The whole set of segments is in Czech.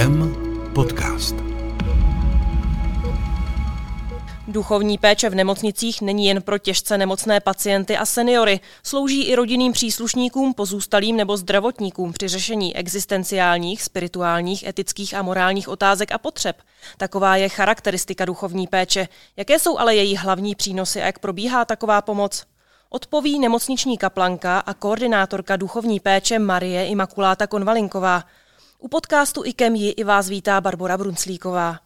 IKEM podcast. Duchovní péče v nemocnicích není jen pro těžce nemocné pacienty a seniory, slouží i rodinným příslušníkům, pozůstalým nebo zdravotníkům při řešení existenciálních, spirituálních, etických a morálních otázek a potřeb. Taková je charakteristika duchovní péče. Jaké jsou ale její hlavní přínosy a jak probíhá taková pomoc? Odpoví nemocniční kaplanka a koordinátorka duchovní péče Marie Imakuláta Konvalinková. U podcastu IKEM ji i vás vítá Barbara Brunclíková.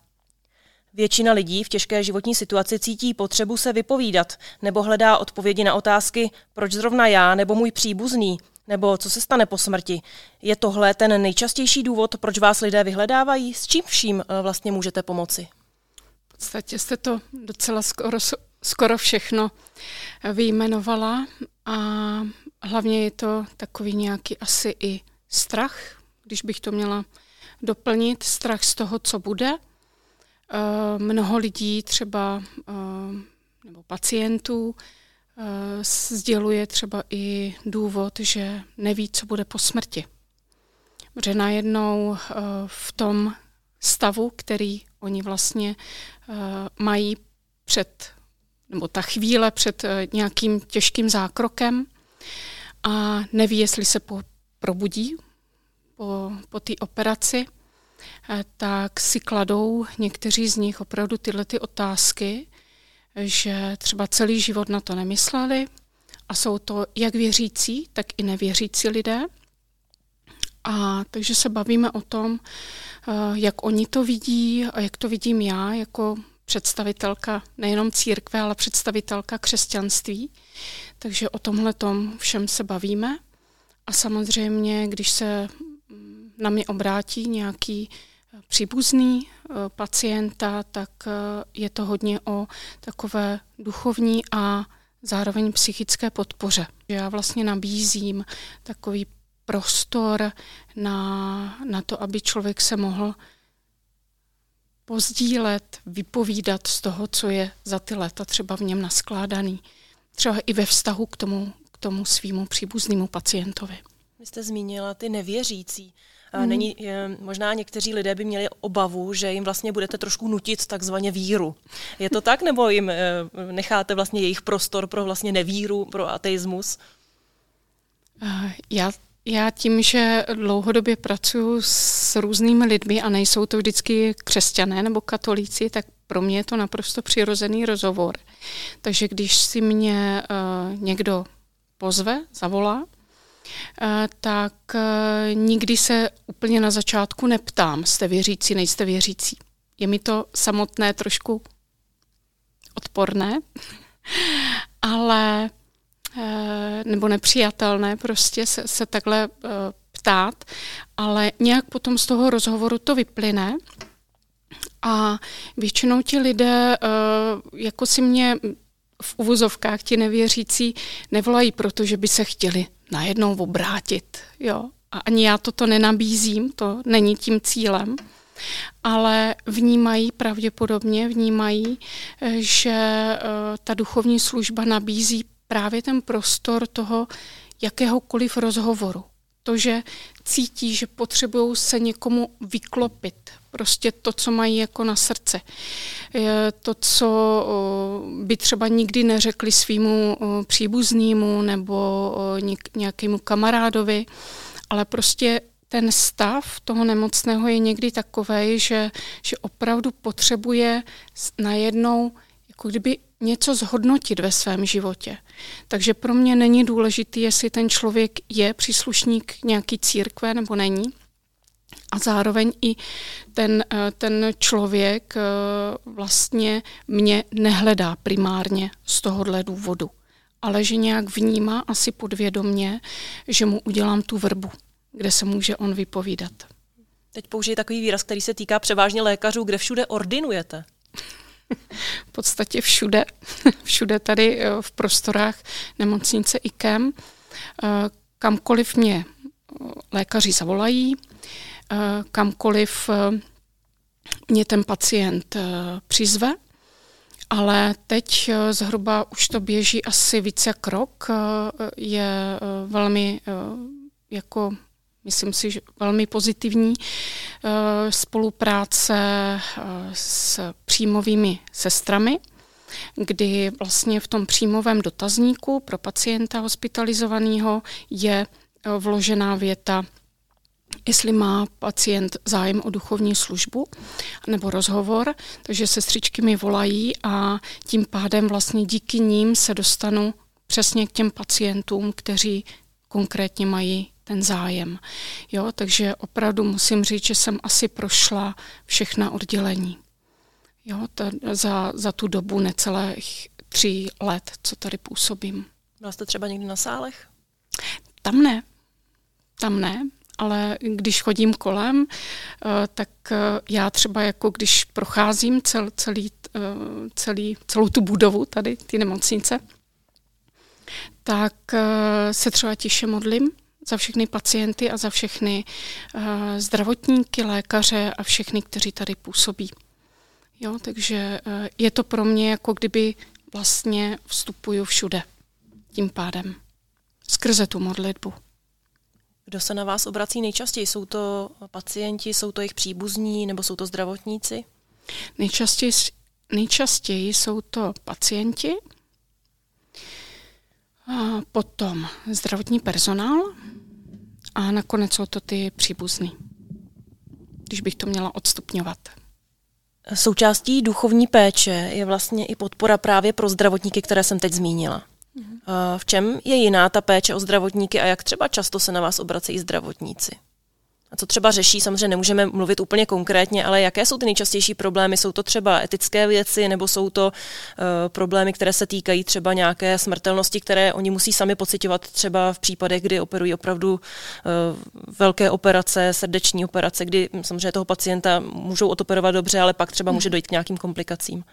Většina lidí v těžké životní situaci cítí potřebu se vypovídat nebo hledá odpovědi na otázky, proč zrovna já nebo můj příbuzný, nebo co se stane po smrti. Je tohle ten nejčastější důvod, proč vás lidé vyhledávají? S čím vším eh, vlastně můžete pomoci? V podstatě jste to docela skoro, skoro všechno vyjmenovala a hlavně je to takový nějaký asi i strach, když bych to měla doplnit, strach z toho, co bude – Eh, mnoho lidí, třeba eh, nebo pacientů, eh, sděluje třeba i důvod, že neví, co bude po smrti. Protože najednou v tom stavu, který oni vlastně mají před, nebo ta chvíle před nějakým těžkým zákrokem a neví, jestli se po, probudí po, po té operaci, Eh, tak si kladou někteří z nich opravdu tyhle ty otázky, že třeba celý život na to nemysleli a jsou to jak věřící, tak i nevěřící lidé. A takže se bavíme o tom, eh, jak oni to vidí a jak to vidím já jako představitelka nejenom církve, ale představitelka křesťanství. Takže o tomhle tom všem se bavíme. A samozřejmě, když se na mě obrátí nějaký eh, příbuzný eh, pacienta, tak eh, je to hodně o takové duchovní a zároveň psychické podpoře. Já vlastně nabízím takový prostor na, na to, aby člověk se mohl pozdílet, vypovídat z toho, co je za ty léta třeba v něm naskládaný. Třeba i ve vztahu k tomu, k tomu svýmu příbuznému pacientovi. Vy jste zmínila ty nevěřící. Mm. Není, možná někteří lidé by měli obavu, že jim vlastně budete trošku nutit takzvaně víru. Je to tak, nebo jim e, necháte vlastně jejich prostor pro vlastně nevíru, pro ateismus? Já já tím, že dlouhodobě pracuji s různými lidmi a nejsou to vždycky křesťané nebo katolíci, tak pro mě je to naprosto přirozený rozhovor. Takže když si mě uh, někdo pozve, zavolá, Eh, tak eh, nikdy se úplně na začátku neptám, jste věřící, nejste věřící. Je mi to samotné trošku odporné, ale eh, nebo nepřijatelné prostě se, se takhle ptát, ale nějak potom z toho rozhovoru to vyplyne a většinou ti lidé jako si mě v uvozovkách ti nevěřící nevolají, protože by se chtěli najednou obrátit. Jo. A ani já toto nenabízím, to není tím cílem, ale vnímají pravděpodobně, vnímají, že eh, ta duchovní služba nabízí právě ten prostor toho jakéhokoliv rozhovoru. To, že cítí, že potřebují se někomu vyklopit, prostě to, co mají jako na srdce. To, co by třeba nikdy neřekli svýmu příbuznému nebo nějakému kamarádovi, ale prostě ten stav toho nemocného je někdy takový, že, že opravdu potřebuje najednou jako kdyby něco zhodnotit ve svém životě. Takže pro mě není důležité, jestli ten člověk je příslušník nějaký církve nebo není, a zároveň i ten, eh, ten člověk eh, vlastně mě nehledá primárně z tohohle důvodu, ale že nějak vnímá asi podvědomně, že mu udělám tu vrbu, kde se může on vypovídat. Teď použiji takový výraz, který se týká převážně lékařů, kde všude ordinujete. V podstatě všude, všude tady eh, v prostorách nemocnice IKEM. Kamkoliv mě lékaři zavolají, Eh, kamkoliv eh, mě ten pacient eh, přizve, ale teď zhruba už to běží asi více krok, je velmi jako myslím si, že velmi pozitivní spolupráce s příjmovými sestrami, kdy vlastně v tom příjmovém dotazníku pro pacienta hospitalizovaného je vložená věta, jestli má pacient zájem o duchovní službu nebo rozhovor, takže sestřičky mi volají a tím pádem vlastně díky ním se dostanu přesně k těm pacientům, kteří konkrétně mají ten zájem. Jo, takže opravdu musím říct, že jsem asi prošla všechna oddělení. Jo, ta, za, za tu dobu necelých tří let, co tady působím. Byla jste třeba někdy na sálech? Tam ne. Tam ne, ale když chodím kolem, eh, tak eh, já třeba jako když procházím cel, celý, eh, celý, celou tu budovu tady, ty nemocnice, tak se třeba tiše modlím za všechny pacienty a za všechny zdravotníky, lékaře a všechny, kteří tady působí. Jo, takže je to pro mě jako kdyby vlastně vstupuju všude tím pádem. Skrze tu modlitbu. Kdo se na vás obrací nejčastěji? Jsou to pacienti, jsou to jejich příbuzní nebo jsou to zdravotníci? Nejčastěji, nejčastěji jsou to pacienti, a potom zdravotní personál a nakonec jsou to ty příbuzní, když bych to měla odstupňovat. Součástí duchovní péče je vlastně i podpora právě pro zdravotníky, které jsem teď zmínila. Eh, v čem je jiná ta péče o zdravotníky a jak třeba často se na vás obracejí zdravotníci? A co třeba řeší, samozřejmě nemůžeme mluvit úplně konkrétně, ale jaké jsou ty nejčastější problémy? Jsou to třeba etické věci, nebo jsou to uh, problémy, které se týkají třeba nějaké smrtelnosti, které oni musí sami pocitovat třeba v případech, kdy operují opravdu uh, velké operace, srdeční operace, kdy samozřejmě toho pacienta můžou odoperovat dobře, ale pak třeba může dojít k nějakým komplikacím.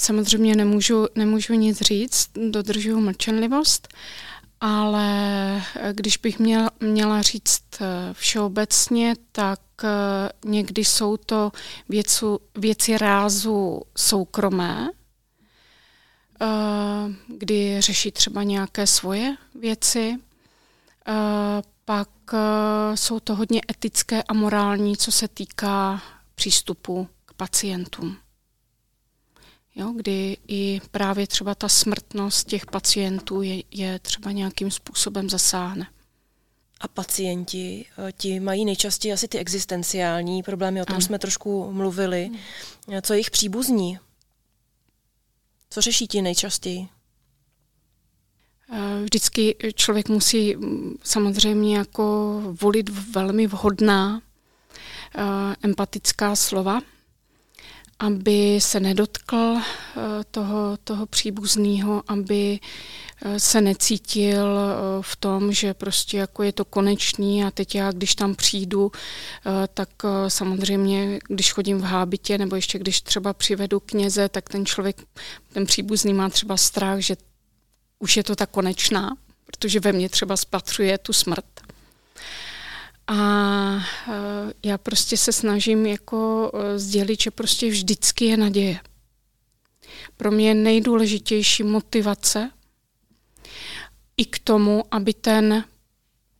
Samozřejmě nemůžu, nemůžu nic říct, dodržuju mlčenlivost, ale když bych měla, měla říct eh, všeobecně, tak eh, někdy jsou to věcu, věci rázu soukromé, eh, kdy řeší třeba nějaké svoje věci, pak jsou to hodně etické a morální, co se týká přístupu k pacientům jo, kdy i právě třeba ta smrtnost těch pacientů je, je třeba nějakým způsobem zasáhne. A pacienti, eh, ti mají nejčastěji asi ty existenciální problémy, o tom ano. jsme trošku mluvili. Hmm. Co je jejich příbuzní? Co řeší ti nejčastěji? Eh, vždycky člověk musí mm, samozřejmě jako volit velmi vhodná empatická slova, aby se nedotkl eh, toho, toho příbuzného, aby eh, se necítil eh, v tom, že prostě jako je to konečný a teď já, když tam přijdu, tak samozřejmě, když chodím v hábitě nebo ještě když třeba přivedu kněze, tak ten člověk, ten příbuzný má třeba strach, že už je to ta konečná, protože ve mně třeba spatřuje tu smrt. A eh, já prostě se snažím jako eh, sdělit, že prostě vždycky je naděje. Pro mě je nejdůležitější motivace i k tomu, aby ten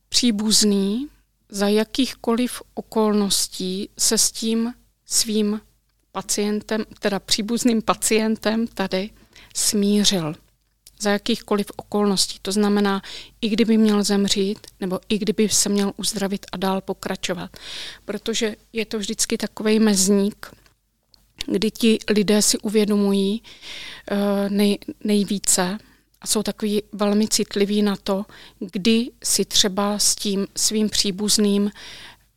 příbuzný za jakýchkoliv okolností se s tím svým pacientem, teda příbuzným pacientem tady smířil za jakýchkoliv okolností. To znamená, i kdyby měl zemřít, nebo i kdyby se měl uzdravit a dál pokračovat. Protože je to vždycky takový mezník, kdy ti lidé si uvědomují uh, nej, nejvíce a jsou takový velmi citliví na to, kdy si třeba s tím svým příbuzným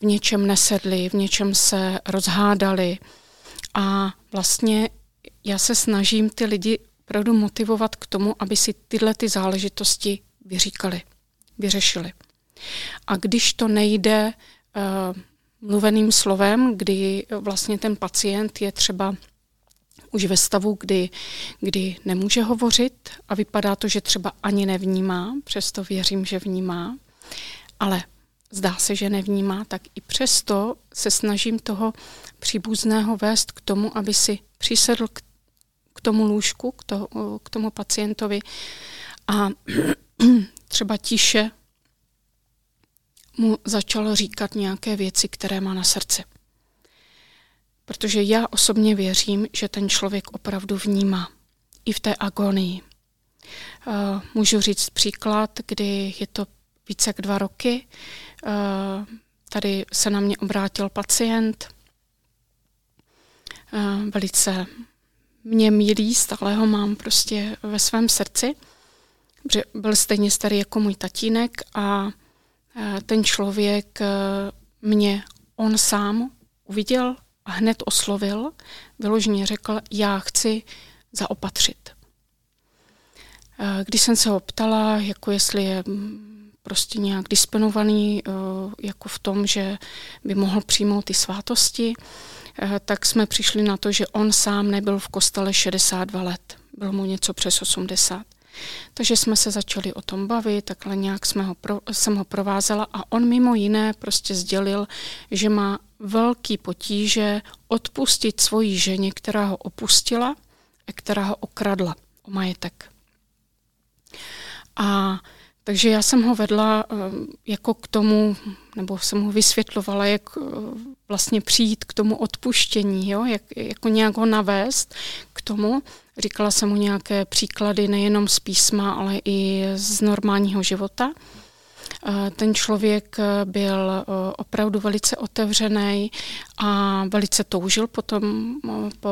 v něčem nesedli, v něčem se rozhádali. A vlastně já se snažím ty lidi opravdu motivovat k tomu, aby si tyhle ty záležitosti vyříkali, vyřešili. A když to nejde uh, mluveným slovem, kdy vlastně ten pacient je třeba už ve stavu, kdy, kdy nemůže hovořit a vypadá to, že třeba ani nevnímá, přesto věřím, že vnímá, ale zdá se, že nevnímá, tak i přesto se snažím toho příbuzného vést k tomu, aby si přisedl k k tomu lůžku, k, to, k tomu pacientovi a třeba tiše mu začal říkat nějaké věci, které má na srdci. Protože já osobně věřím, že ten člověk opravdu vnímá i v té agonii. Uh, můžu říct příklad, kdy je to více jak dva roky. Uh, tady se na mě obrátil pacient, uh, velice mě milý, stále ho mám prostě ve svém srdci. Byl stejně starý jako můj tatínek a ten člověk mě on sám uviděl a hned oslovil, vyloženě řekl, já chci zaopatřit. Když jsem se ho ptala, jako jestli je mm, prostě nějak disponovaný, jako v tom, že by mohl přijmout ty svátosti, tak jsme přišli na to, že on sám nebyl v kostele 62 let. Bylo mu něco přes 80. Takže jsme se začali o tom bavit, takhle nějak jsme ho pro, jsem ho provázela a on mimo jiné prostě sdělil, že má velký potíže odpustit svoji ženě, která ho opustila a která ho okradla o majetek. A takže já jsem ho vedla eh, jako k tomu, nebo jsem ho vysvětlovala, jak eh, vlastně přijít k tomu odpuštění, jo? Jak, jako nějak ho navést k tomu. Říkala jsem mu nějaké příklady nejenom z písma, ale i z normálního života. Eh, ten člověk byl opravdu velice otevřený a velice toužil potom po,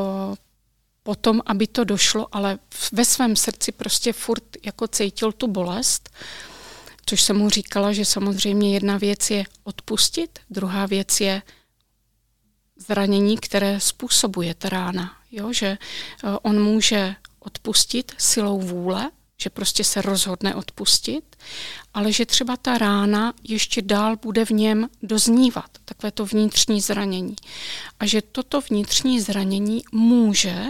potom, aby to došlo, ale ve svém srdci prostě furt jako cítil tu bolest, což jsem mu říkala, že samozřejmě jedna věc je odpustit, druhá věc je zranění, které způsobuje ta rána. Jo? Že eh, on může odpustit silou vůle, že prostě se rozhodne odpustit, ale že třeba ta rána ještě dál bude v něm doznívat, takové to vnitřní zranění. A že toto vnitřní zranění může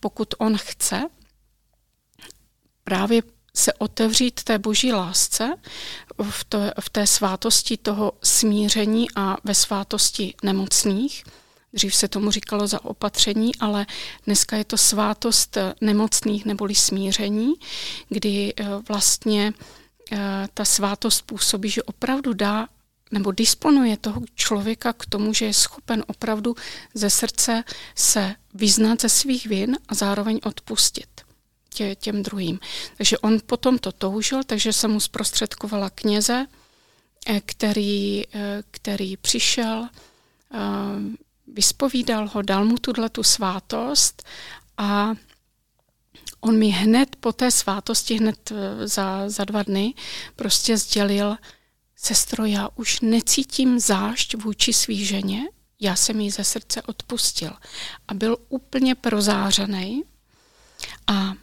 pokud on chce, právě se otevřít té boží lásce v, to, v té svátosti toho smíření a ve svátosti nemocných. Dřív se tomu říkalo za opatření, ale dneska je to svátost nemocných neboli smíření, kdy eh, vlastně eh, ta svátost působí, že opravdu dá nebo disponuje toho člověka k tomu, že je schopen opravdu ze srdce se vyznat ze svých vin a zároveň odpustit tě, těm druhým. Takže on potom to toužil, takže jsem mu zprostředkovala kněze, eh, který, eh, který přišel, eh, vyspovídal ho, dal mu tuhle tu svátost a on mi hned po té svátosti, hned za, za dva dny, prostě sdělil, sestro, já už necítím zášť vůči svý ženě, já jsem jí ze srdce odpustil. A byl úplně prozářený. A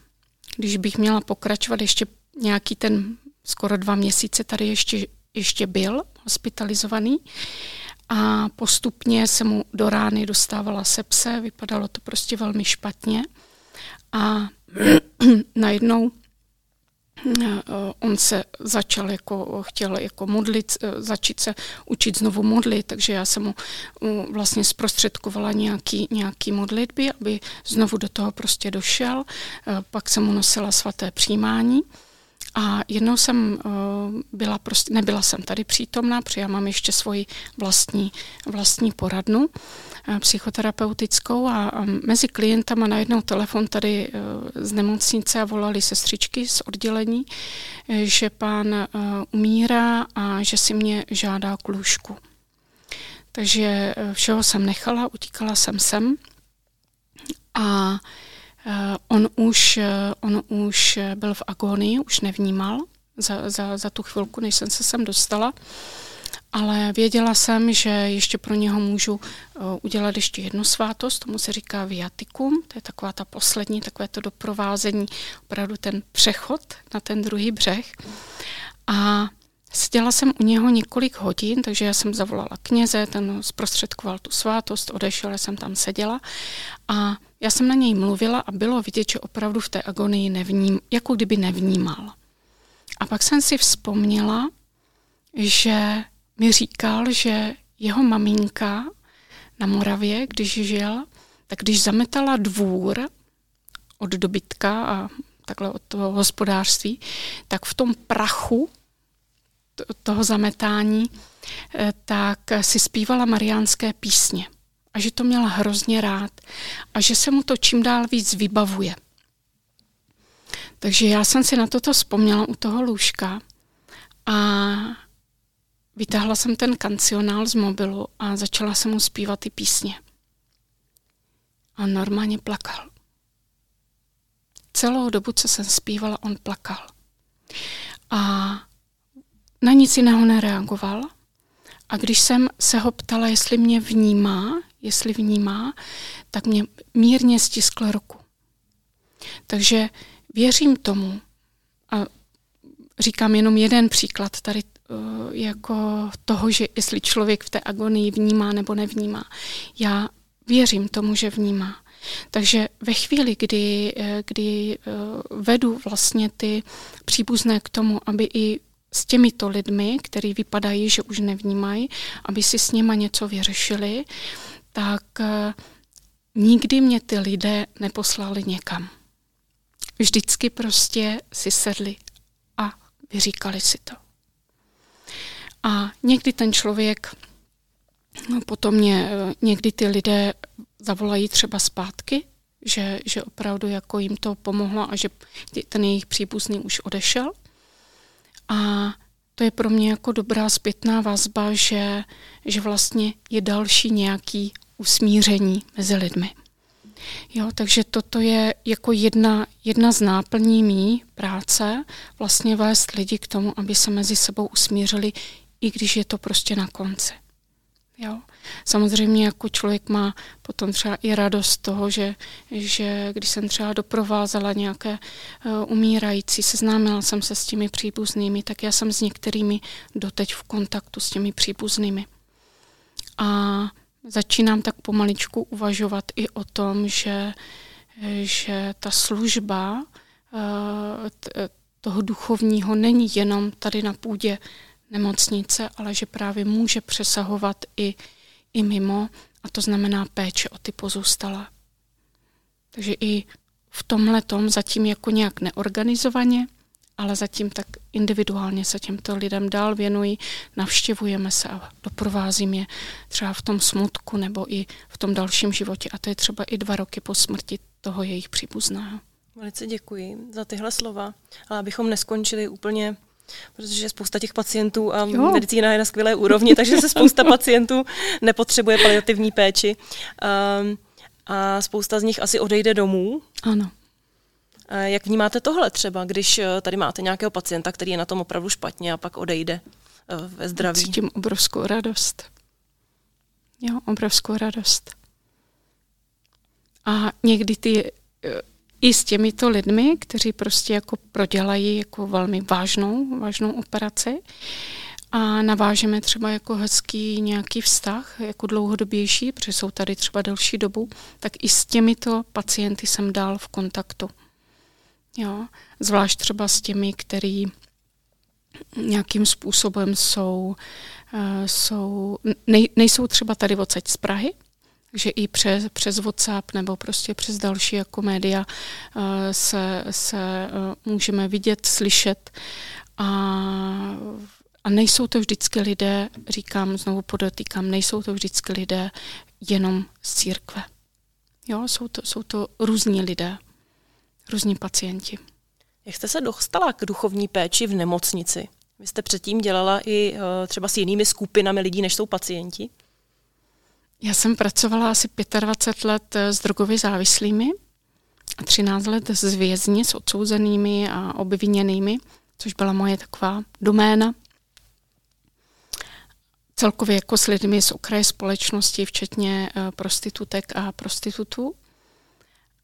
když bych měla pokračovat ještě nějaký ten skoro dva měsíce tady ještě, ještě byl hospitalizovaný a postupně se mu do rány dostávala sepse, vypadalo to prostě velmi špatně a najednou on se začal jako, chtěl jako modlit, eh, začít se učit znovu modlit, takže já jsem mu vlastně zprostředkovala nějaký, nějaký modlitby, aby znovu do toho prostě došel. Eh, pak jsem mu nosila svaté přijímání. A jednou jsem byla prostě, nebyla jsem tady přítomná, protože já mám ještě svoji vlastní, vlastní poradnu psychoterapeutickou a, a mezi klientama najednou telefon tady e, z nemocnice a volali sestřičky z oddělení, že pán umírá a že si mě žádá k lůžku. Takže všeho jsem nechala, utíkala jsem sem a on už, on už byl v agonii, už nevnímal za, za, za tu chvilku, než jsem se sem dostala ale věděla jsem, že ještě pro něho můžu eh, udělat ještě jednu svátost, tomu se říká viatikum, to je taková ta poslední, takové to doprovázení, opravdu ten přechod na ten druhý břeh. A seděla jsem u něho několik hodin, takže já jsem zavolala kněze, ten zprostředkoval tu svátost, odešel, já jsem tam seděla a já jsem na něj mluvila a bylo vidět, že opravdu v té agonii nevním, jako kdyby nevnímal. A pak jsem si vzpomněla, že mi říkal, že jeho maminka na Moravě, když žil, tak když zametala dvůr od dobytka a takhle od toho hospodářství, tak v tom prachu toho zametání, eh, tak si zpívala mariánské písně a že to měla hrozně rád a že se mu to čím dál víc vybavuje. Takže já jsem si na toto vzpomněla u toho lůžka a vytáhla jsem ten kancionál z mobilu a začala jsem mu zpívat ty písně. A normálně plakal. Celou dobu, co jsem zpívala, on plakal. A na nic jiného nereagoval. A když jsem se ho ptala, jestli mě vnímá, jestli vnímá, tak mě mírně stiskl ruku. Takže věřím tomu, a říkám jenom jeden příklad tady uh, jako toho, že jestli člověk v té agonii vnímá nebo nevnímá. Já věřím tomu, že vnímá. Takže ve chvíli, kdy, eh, kdy eh, vedu vlastně ty příbuzné k tomu, aby i s těmito lidmi, který vypadají, že už nevnímají, aby si s nima něco vyřešili, tak nikdy mě ty lidé neposlali někam vždycky prostě si sedli a vyříkali si to. A někdy ten člověk, no potom mě, někdy ty lidé zavolají třeba zpátky, že, že opravdu jako jim to pomohlo a že ten jejich příbuzný už odešel. A to je pro mě jako dobrá zpětná vazba, že, že vlastně je další nějaký usmíření mezi lidmi. Jo, takže toto je jako jedna, jedna z náplní mý práce, vlastně vést lidi k tomu, aby se mezi sebou usmířili, i když je to prostě na konci. Jo. Samozřejmě jako člověk má potom třeba i radost toho, že, že když jsem třeba doprovázela nějaké uh, umírající, seznámila jsem se s těmi příbuznými, tak já jsem s některými doteď v kontaktu s těmi příbuznými. A začínám tak pomaličku uvažovat i o tom, že, že ta služba eh, toho duchovního není jenom tady na půdě nemocnice, ale že právě může přesahovat i, i mimo, a to znamená péče o ty pozůstalé. Takže i v tomhle tom zatím jako nějak neorganizovaně, ale zatím tak individuálně se těmto lidem dál věnují, navštěvujeme se a doprovázím je třeba v tom smutku nebo i v tom dalším životě a to je třeba i dva roky po smrti toho jejich příbuzného. Velice děkuji za tyhle slova, ale abychom neskončili úplně protože spousta těch pacientů a jo. medicína je na skvělé úrovni, takže se spousta pacientů nepotřebuje paliativní péči. Um, a spousta z nich asi odejde domů. Ano. Jak vnímáte tohle třeba, když eh, tady máte nějakého pacienta, který je na tom opravdu špatně a pak odejde eh, ve zdraví? Cítím obrovskou radost. Jo, obrovskou radost. A někdy ty eh, i s těmito lidmi, kteří prostě jako prodělají jako velmi vážnou, vážnou operaci a navážeme třeba jako hezký nějaký vztah, jako dlouhodobější, protože jsou tady třeba delší dobu, tak i s těmito pacienty jsem dál v kontaktu. Jo? Zvlášť třeba s těmi, který nějakým způsobem jsou, uh, jsou nej, nejsou třeba tady odsaď z Prahy, takže i přes, přes WhatsApp nebo prostě přes další jako média uh, se, se uh, můžeme vidět, slyšet a, a nejsou to vždycky lidé, říkám, znovu podotýkám, nejsou to vždycky lidé jenom z církve. Jo, jsou to, jsou to různí lidé různí pacienti. Jak jste se dostala k duchovní péči v nemocnici? Vy jste předtím dělala i uh, třeba s jinými skupinami lidí, než jsou pacienti? Já jsem pracovala asi 25 let s drogově závislými a 13 let s vězni, s odsouzenými a obviněnými, což byla moje taková doména. Celkově jako s lidmi z okraje společnosti, včetně uh, prostitutek a prostitutů.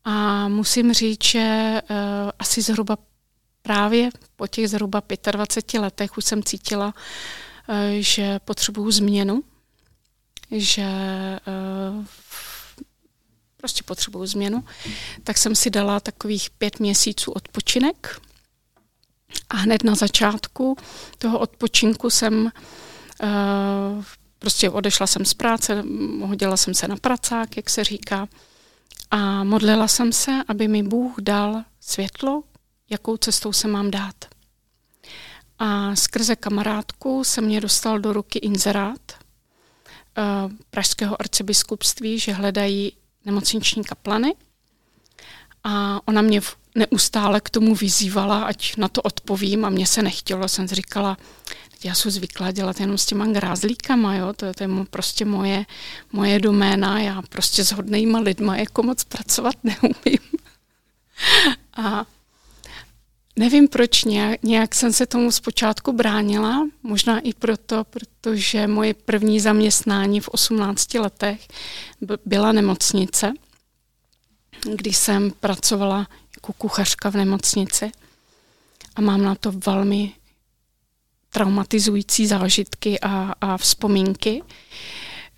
A musím říct, že uh, asi zhruba právě po těch zhruba 25 letech už jsem cítila, že potřebuju změnu, že uh, prostě potřebuju změnu, tak jsem si dala takových pět měsíců odpočinek a hned na začátku toho odpočinku jsem uh, prostě odešla jsem z práce, hodila jsem se na pracák, jak se říká, a modlila jsem se, aby mi Bůh dal světlo, jakou cestou se mám dát. A skrze kamarádku se mě dostal do ruky inzerát Pražského arcibiskupství, že hledají nemocniční kaplany. A ona mě neustále k tomu vyzývala, ať na to odpovím a mě se nechtělo. Jsem říkala, já jsem zvyklá dělat jenom s těma grázlíkama, jo? to je, to je prostě moje, moje doména, já prostě s hodnýma lidma jako moc pracovat neumím. a nevím proč, nějak, nějak jsem se tomu zpočátku bránila, možná i proto, protože moje první zaměstnání v 18 letech byla nemocnice, kdy jsem pracovala jako kuchařka v nemocnici a mám na to velmi traumatizující zážitky a, a vzpomínky.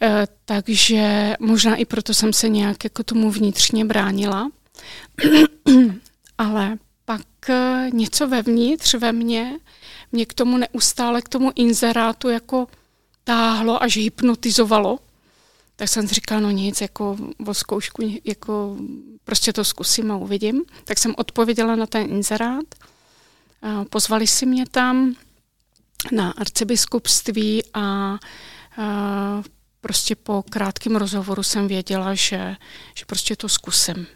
E, takže možná i proto jsem se nějak jako tomu vnitřně bránila. Ale pak e, něco vevnitř ve mně mě k tomu neustále, k tomu inzerátu jako táhlo až hypnotizovalo. Tak jsem si říkala, no nic, jako o zkoušku, jako prostě to zkusím a uvidím. Tak jsem odpověděla na ten inzerát. Pozvali si mě tam, na arcibiskupství a, a prostě po krátkém rozhovoru jsem věděla, že, že prostě to zkusím.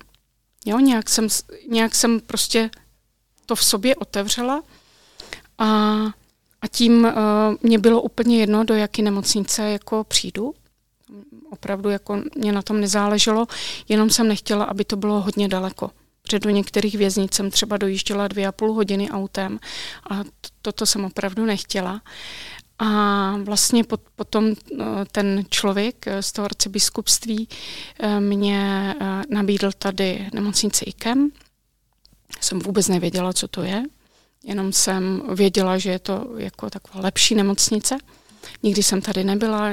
Jo, nějak jsem, nějak jsem prostě to v sobě otevřela a, a tím uh, mě bylo úplně jedno, do jaké nemocnice jako přijdu. Opravdu jako mě na tom nezáleželo, jenom jsem nechtěla, aby to bylo hodně daleko. Protože do některých věznic jsem třeba dojížděla dvě a půl hodiny autem a toto jsem opravdu nechtěla. A vlastně pot, potom eh, ten člověk eh, z toho arcibiskupství eh, mě nabídl tady nemocnici IKEM. Jsem vůbec nevěděla, co to je, jenom jsem věděla, že je to jako taková lepší nemocnice. Nikdy jsem tady nebyla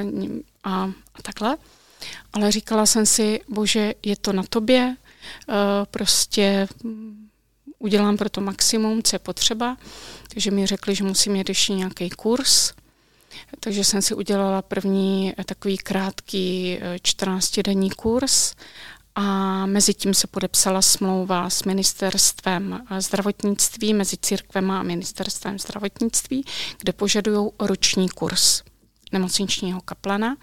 a, a takhle. Ale říkala jsem si, bože, je to na tobě, prostě udělám pro to maximum, co je potřeba. Takže mi řekli, že musím mít ještě nějaký kurz. Takže jsem si udělala první eh, takový krátký 14-denní eh, kurz a mezi tím se podepsala smlouva s ministerstvem zdravotnictví, mezi církvem a ministerstvem zdravotnictví, kde požadují roční kurz nemocničního kaplana.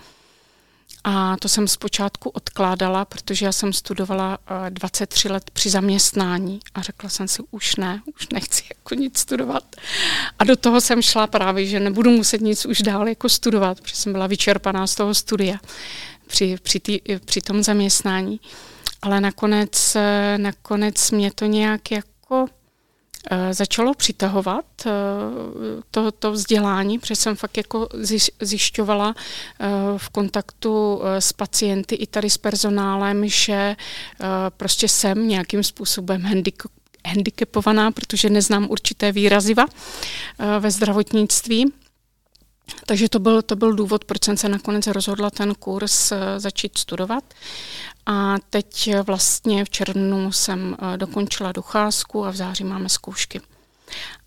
A to jsem zpočátku odkládala, protože já jsem studovala 23 eh, let při zaměstnání a řekla jsem si, už ne, už nechci jako nic studovat. A do toho jsem šla právě, že nebudu muset nic už dál jako studovat, protože jsem byla vyčerpaná z toho studia při, při, tý, při tom zaměstnání. Ale nakonec, eh, nakonec mě to nějak jako začalo přitahovat eh, to, to vzdělání, protože jsem fakt jako zjišťovala eh, v kontaktu s pacienty i tady s personálem, že prostě jsem nějakým způsobem handicapovaná, protože neznám určité výraziva ve zdravotnictví. Takže to byl, to byl důvod, proč jsem se nakonec rozhodla ten kurz začít studovat. A teď vlastně v červnu jsem eh, dokončila docházku a v září máme zkoušky.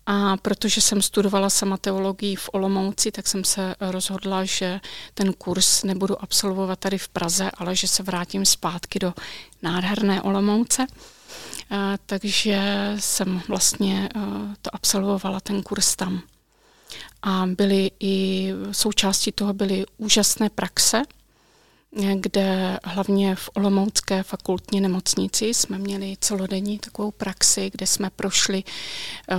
A protože jsem studovala sama teologii v Olomouci, tak jsem se rozhodla, že ten kurz nebudu absolvovat tady v Praze, ale že se vrátím zpátky do nádherné Olomouce. Eh, takže jsem vlastně eh, to absolvovala, ten kurz tam. A byly i součástí toho byly úžasné praxe, kde hlavně v Olomoucké fakultní nemocnici jsme měli celodenní takovou praxi, kde jsme prošli uh,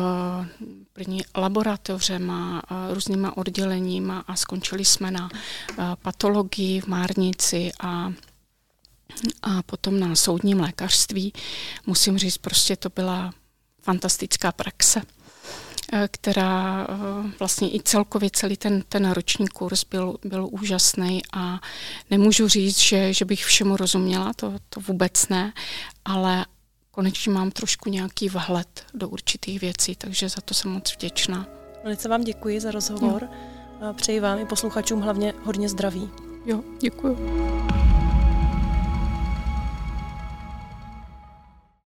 první laboratořema, uh, různýma odděleníma a skončili jsme na uh, patologii v Márnici a a potom na soudním lékařství. Musím říct, prostě to byla fantastická praxe. Eh, která eh, vlastně i celkově celý ten, ten roční kurz byl, byl úžasný a nemůžu říct, že, že bych všemu rozuměla, to, to vůbec ne, ale konečně mám trošku nějaký vhled do určitých věcí, takže za to jsem moc vděčná. Velice vám děkuji za rozhovor. Jo. Přeji vám i posluchačům hlavně hodně zdraví. Jo, děkuji.